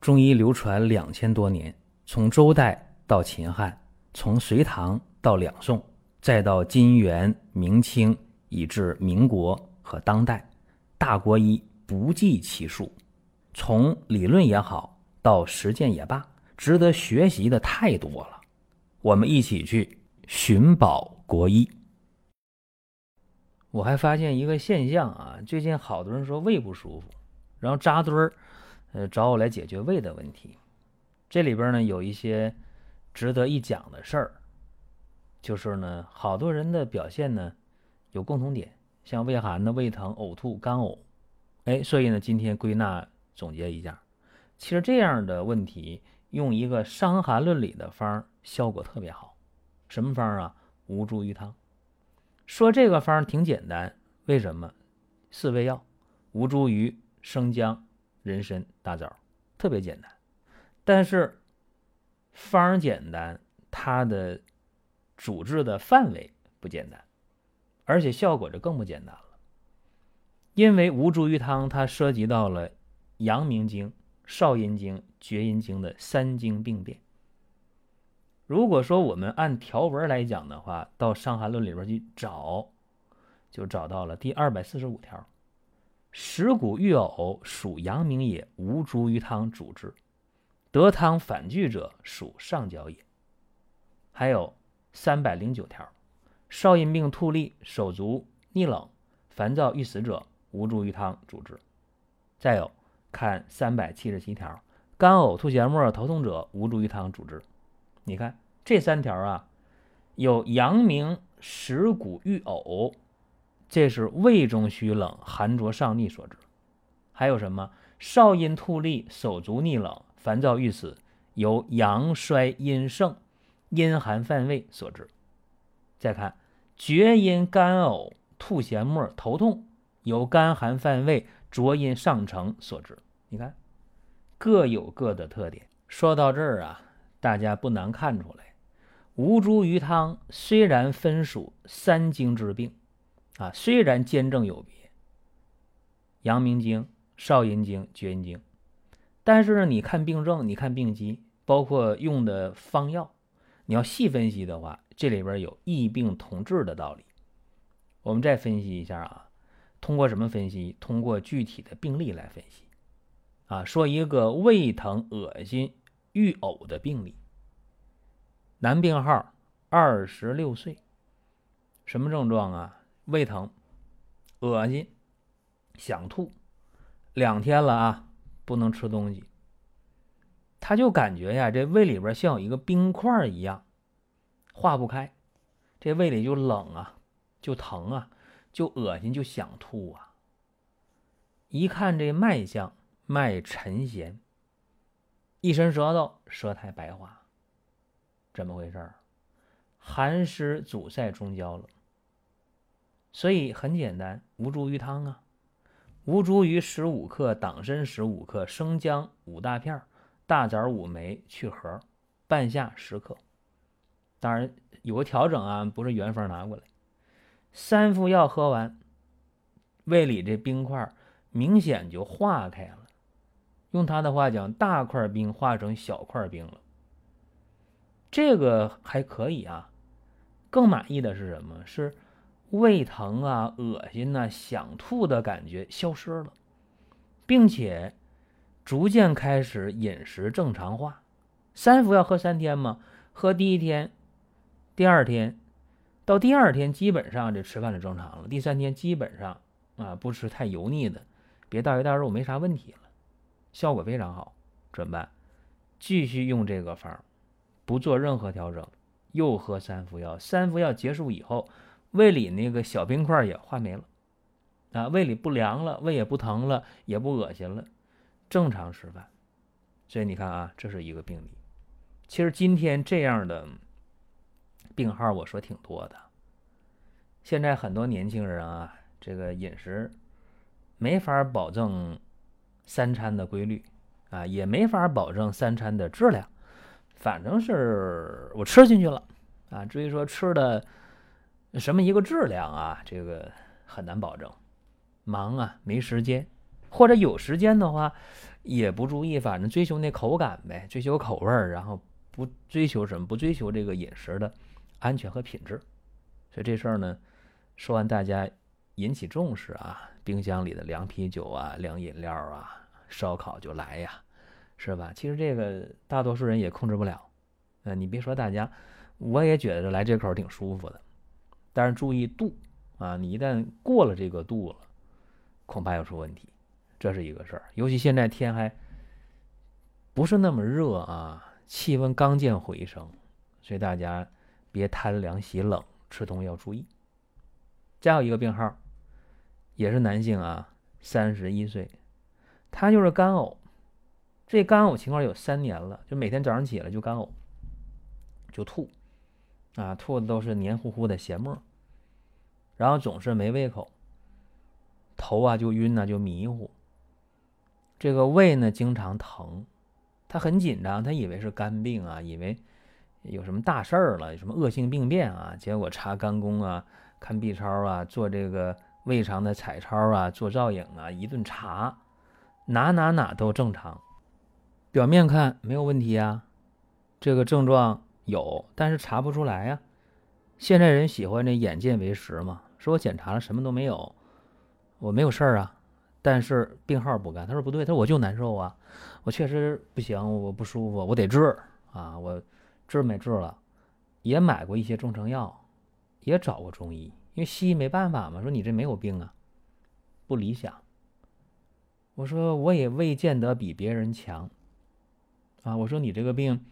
中医流传两千多年，从周代到秦汉，从隋唐到两宋，再到金元明清，以至民国和当代，大国医不计其数。从理论也好，到实践也罢，值得学习的太多了。我们一起去寻宝国医。我还发现一个现象啊，最近好多人说胃不舒服，然后扎堆儿。呃，找我来解决胃的问题，这里边呢有一些值得一讲的事儿，就是呢，好多人的表现呢有共同点，像胃寒的、胃疼、呕吐、干呕，哎，所以呢，今天归纳总结一下，其实这样的问题用一个《伤寒论》里的方效果特别好，什么方啊？吴茱萸汤。说这个方挺简单，为什么？四味药：吴茱萸、生姜。人参、大枣，特别简单，但是方简单，它的主治的范围不简单，而且效果就更不简单了。因为吴茱萸汤它涉及到了阳明经、少阴经、厥阴经的三经病变。如果说我们按条文来讲的话，到《伤寒论》里边去找，就找到了第二百四十五条。食谷欲呕，属阳明也，无茱萸汤主之。得汤反拒者，属上焦也。还有三百零九条，少阴病吐利，手足逆冷，烦躁欲死者，无茱萸汤主之。再有看三百七十七条，干呕吐涎沫，头痛者，无茱萸汤主之。你看这三条啊，有阳明食谷欲呕。这是胃中虚冷、寒浊上逆所致，还有什么少阴吐利、手足逆冷、烦躁欲死，由阳衰阴盛、阴寒犯胃所致。再看厥阴干呕、吐涎沫、头痛，由干寒犯胃、浊阴上乘所致。你看，各有各的特点。说到这儿啊，大家不难看出来，吴茱萸汤虽然分属三经之病。啊，虽然兼证有别，阳明经、少阴经、厥阴经，但是呢，你看病症，你看病机，包括用的方药，你要细分析的话，这里边有异病同治的道理。我们再分析一下啊，通过什么分析？通过具体的病例来分析。啊，说一个胃疼、恶心、欲呕的病例，男病号，二十六岁，什么症状啊？胃疼、恶心、想吐，两天了啊，不能吃东西。他就感觉呀，这胃里边像有一个冰块一样，化不开，这胃里就冷啊，就疼啊，就恶心，就想吐啊。一看这脉象，脉沉弦，一伸舌头，舌苔白滑，怎么回事？寒湿阻塞中焦了。所以很简单，吴茱萸汤啊，吴茱萸十五克，党参十五克，生姜五大片，大枣五枚去核，半夏十克。当然有个调整啊，不是原方拿过来。三副药喝完，胃里这冰块明显就化开了。用他的话讲，大块冰化成小块冰了。这个还可以啊。更满意的是什么？是。胃疼啊、恶心呐、想吐的感觉消失了，并且逐渐开始饮食正常化。三服要喝三天吗？喝第一天、第二天，到第二天基本上这吃饭就正常了。第三天基本上啊不吃太油腻的，别大鱼大肉，没啥问题了，效果非常好。怎么办？继续用这个方，不做任何调整，又喝三服药。三服药结束以后。胃里那个小冰块也化没了，啊，胃里不凉了，胃也不疼了，也不恶心了，正常吃饭。所以你看啊，这是一个病例。其实今天这样的病号，我说挺多的。现在很多年轻人啊，这个饮食没法保证三餐的规律啊，也没法保证三餐的质量。反正是我吃进去了啊，至于说吃的。什么一个质量啊？这个很难保证，忙啊，没时间，或者有时间的话，也不注意，反正追求那口感呗，追求口味儿，然后不追求什么，不追求这个饮食的安全和品质。所以这事儿呢，说完大家引起重视啊，冰箱里的凉啤酒啊、凉饮料啊、烧烤就来呀，是吧？其实这个大多数人也控制不了。呃，你别说大家，我也觉得来这口挺舒服的，但是注意度啊，你一旦过了这个度了。恐怕要出问题，这是一个事儿。尤其现在天还不是那么热啊，气温刚见回升，所以大家别贪凉喜冷，吃东西要注意。再有一个病号，也是男性啊，三十一岁，他就是干呕。这干呕情况有三年了，就每天早上起来就干呕，就吐，啊，吐的都是黏糊糊的咸沫，然后总是没胃口。头啊就晕呐，就迷糊。这个胃呢经常疼，他很紧张，他以为是肝病啊，以为有什么大事儿了，有什么恶性病变啊。结果查肝功啊，看 B 超啊，做这个胃肠的彩超啊，做造影啊，一顿查，哪哪哪都正常，表面看没有问题啊。这个症状有，但是查不出来呀。现在人喜欢这眼见为实嘛，说我检查了什么都没有。我没有事儿啊，但是病号不干。他说不对，他说我就难受啊，我确实不行，我不舒服，我得治啊。我治没治了，也买过一些中成药，也找过中医，因为西医没办法嘛，说你这没有病啊，不理想。我说我也未见得比别人强啊。我说你这个病，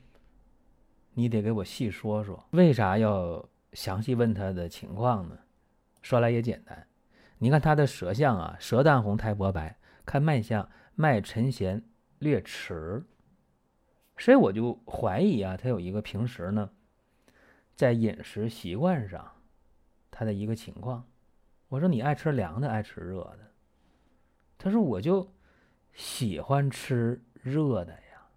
你得给我细说说，为啥要详细问他的情况呢？说来也简单。你看他的舌象啊，舌淡红，苔薄白。看脉象，脉沉弦，略迟。所以我就怀疑啊，他有一个平时呢，在饮食习惯上，他的一个情况。我说你爱吃凉的，爱吃热的。他说我就喜欢吃热的呀，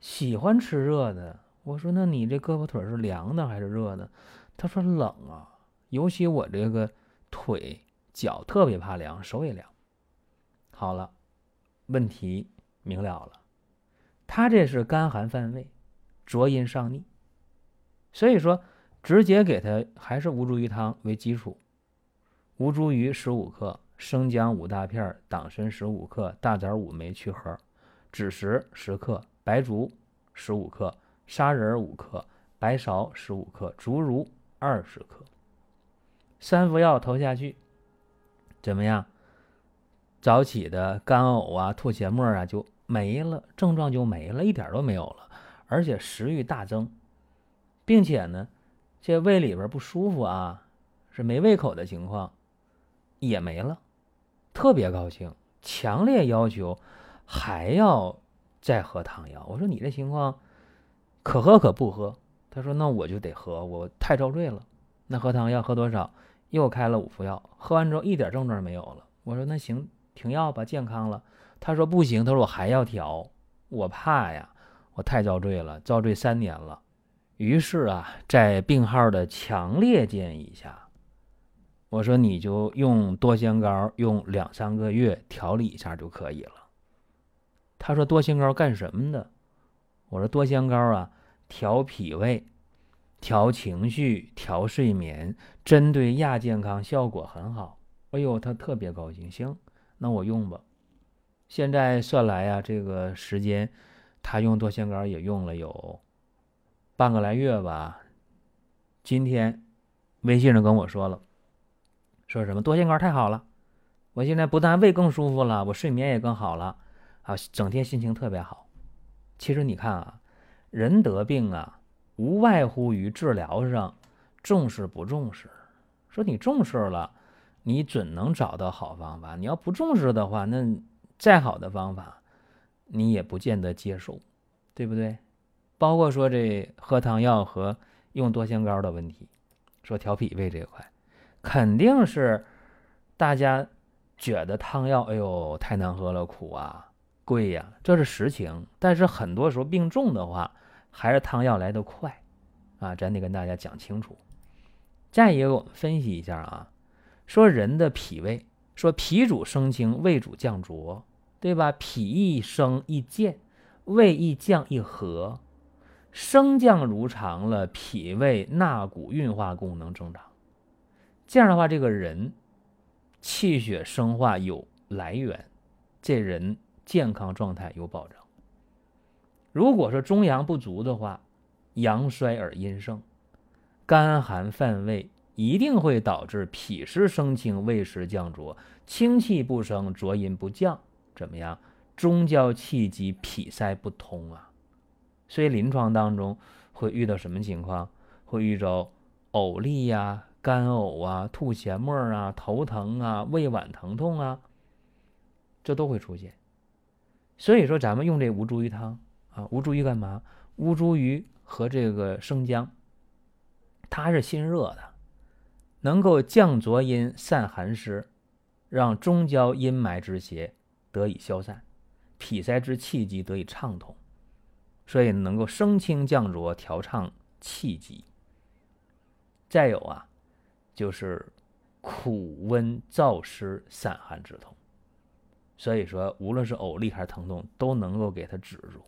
喜欢吃热的。我说那你这胳膊腿是凉的还是热的？他说冷啊，尤其我这个。腿脚特别怕凉，手也凉。好了，问题明了了，他这是肝寒犯胃，浊阴上逆，所以说直接给他还是吴茱萸汤为基础，吴茱萸十五克，生姜五大片，党参十五克，大枣五枚去核，枳实十克，白术十五克，砂仁五克，白芍十五克，竹茹二十克。三服药投下去，怎么样？早起的干呕啊、吐血沫啊就没了，症状就没了，一点都没有了，而且食欲大增，并且呢，这胃里边不舒服啊，是没胃口的情况也没了，特别高兴，强烈要求还要再喝汤药。我说你这情况可喝可不喝？他说那我就得喝，我太遭罪了。那喝汤药喝多少？又开了五副药，喝完之后一点症状没有了。我说那行，停药吧，健康了。他说不行，他说我还要调，我怕呀，我太遭罪了，遭罪三年了。于是啊，在病号的强烈建议下，我说你就用多香膏，用两三个月调理一下就可以了。他说多香膏干什么的？我说多香膏啊，调脾胃。调情绪、调睡眠，针对亚健康效果很好。哎呦，他特别高兴。行，那我用吧。现在算来呀，这个时间，他用多腺膏也用了有半个来月吧。今天微信上跟我说了，说什么多腺膏太好了，我现在不但胃更舒服了，我睡眠也更好了，啊，整天心情特别好。其实你看啊，人得病啊。无外乎于治疗上重视不重视。说你重视了，你准能找到好方法；你要不重视的话，那再好的方法，你也不见得接受，对不对？包括说这喝汤药和用多香膏的问题，说调脾胃这块，肯定是大家觉得汤药，哎呦，太难喝了，苦啊，贵呀，这是实情。但是很多时候病重的话。还是汤药来得快，啊，咱得跟大家讲清楚。再一个，我们分析一下啊，说人的脾胃，说脾主升清，胃主降浊，对吧？脾一升一健，胃一降一和，升降如常了，脾胃纳谷运化功能正常。这样的话，这个人气血生化有来源，这人健康状态有保障。如果说中阳不足的话，阳衰而阴盛，肝寒犯胃，一定会导致脾湿生清，胃湿降浊，清气不生，浊阴不降。怎么样？中焦气机，脾塞不通啊！所以临床当中会遇到什么情况？会遇着呕利呀、干呕啊、吐涎沫啊、头疼啊、胃脘疼痛啊，这都会出现。所以说，咱们用这吴茱萸汤啊，吴茱萸干嘛？吴茱萸和这个生姜，它是辛热的，能够降浊阴、散寒湿，让中焦阴霾之邪。得以消散，脾塞之气机得以畅通，所以能够升清降浊，调畅气机。再有啊，就是苦温燥湿散寒止痛，所以说无论是呕利还是疼痛，都能够给它止住。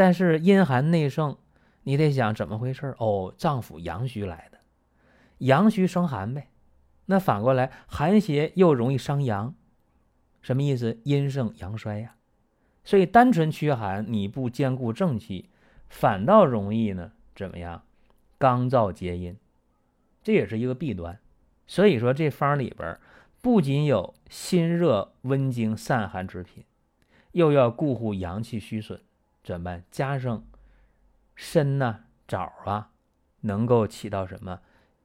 但是阴寒内盛，你得想怎么回事哦，脏腑阳虚来的，阳虚生寒呗。那反过来，寒邪又容易伤阳。什么意思？阴盛阳衰呀，所以单纯驱寒你不兼顾正气，反倒容易呢？怎么样？刚燥结阴，这也是一个弊端。所以说这方里边不仅有心热温经散寒之品，又要顾护阳气虚损，怎么办？加上参呐、枣啊，能够起到什么？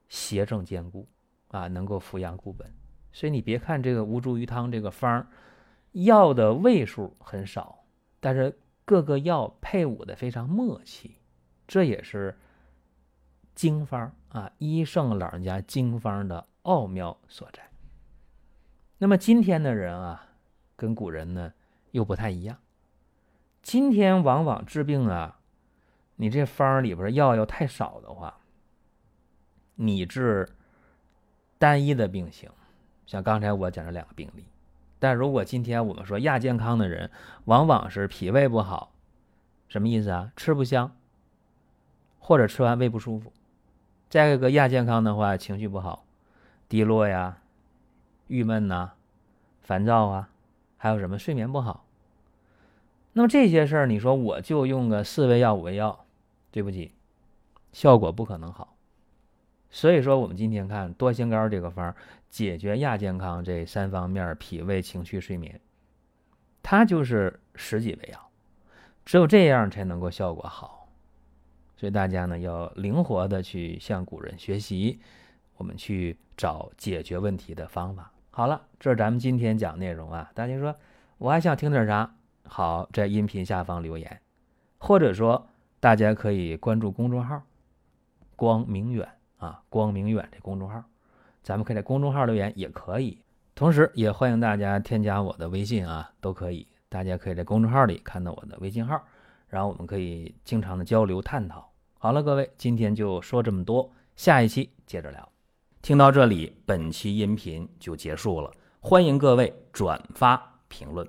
邪正兼顾啊，能够扶阳固本。所以你别看这个吴茱萸汤这个方药的味数很少，但是各个药配伍的非常默契，这也是经方啊，医圣老人家经方的奥妙所在。那么今天的人啊，跟古人呢又不太一样，今天往往治病啊，你这方里边药要太少的话，你治单一的病型。像刚才我讲的两个病例，但如果今天我们说亚健康的人，往往是脾胃不好，什么意思啊？吃不香，或者吃完胃不舒服。再一个亚健康的话，情绪不好，低落呀、郁闷呐、烦躁啊，还有什么睡眠不好。那么这些事儿，你说我就用个四味药、五味药，对不起，效果不可能好。所以说，我们今天看多香膏这个方儿，解决亚健康这三方面：脾胃、情绪、睡眠，它就是十几味药，只有这样才能够效果好。所以大家呢要灵活的去向古人学习，我们去找解决问题的方法。好了，这是咱们今天讲内容啊。大家说我还想听点啥？好，在音频下方留言，或者说大家可以关注公众号“光明远”。啊，光明远这公众号，咱们可以在公众号留言也可以，同时也欢迎大家添加我的微信啊，都可以。大家可以在公众号里看到我的微信号，然后我们可以经常的交流探讨。好了，各位，今天就说这么多，下一期接着聊。听到这里，本期音频就结束了，欢迎各位转发评论。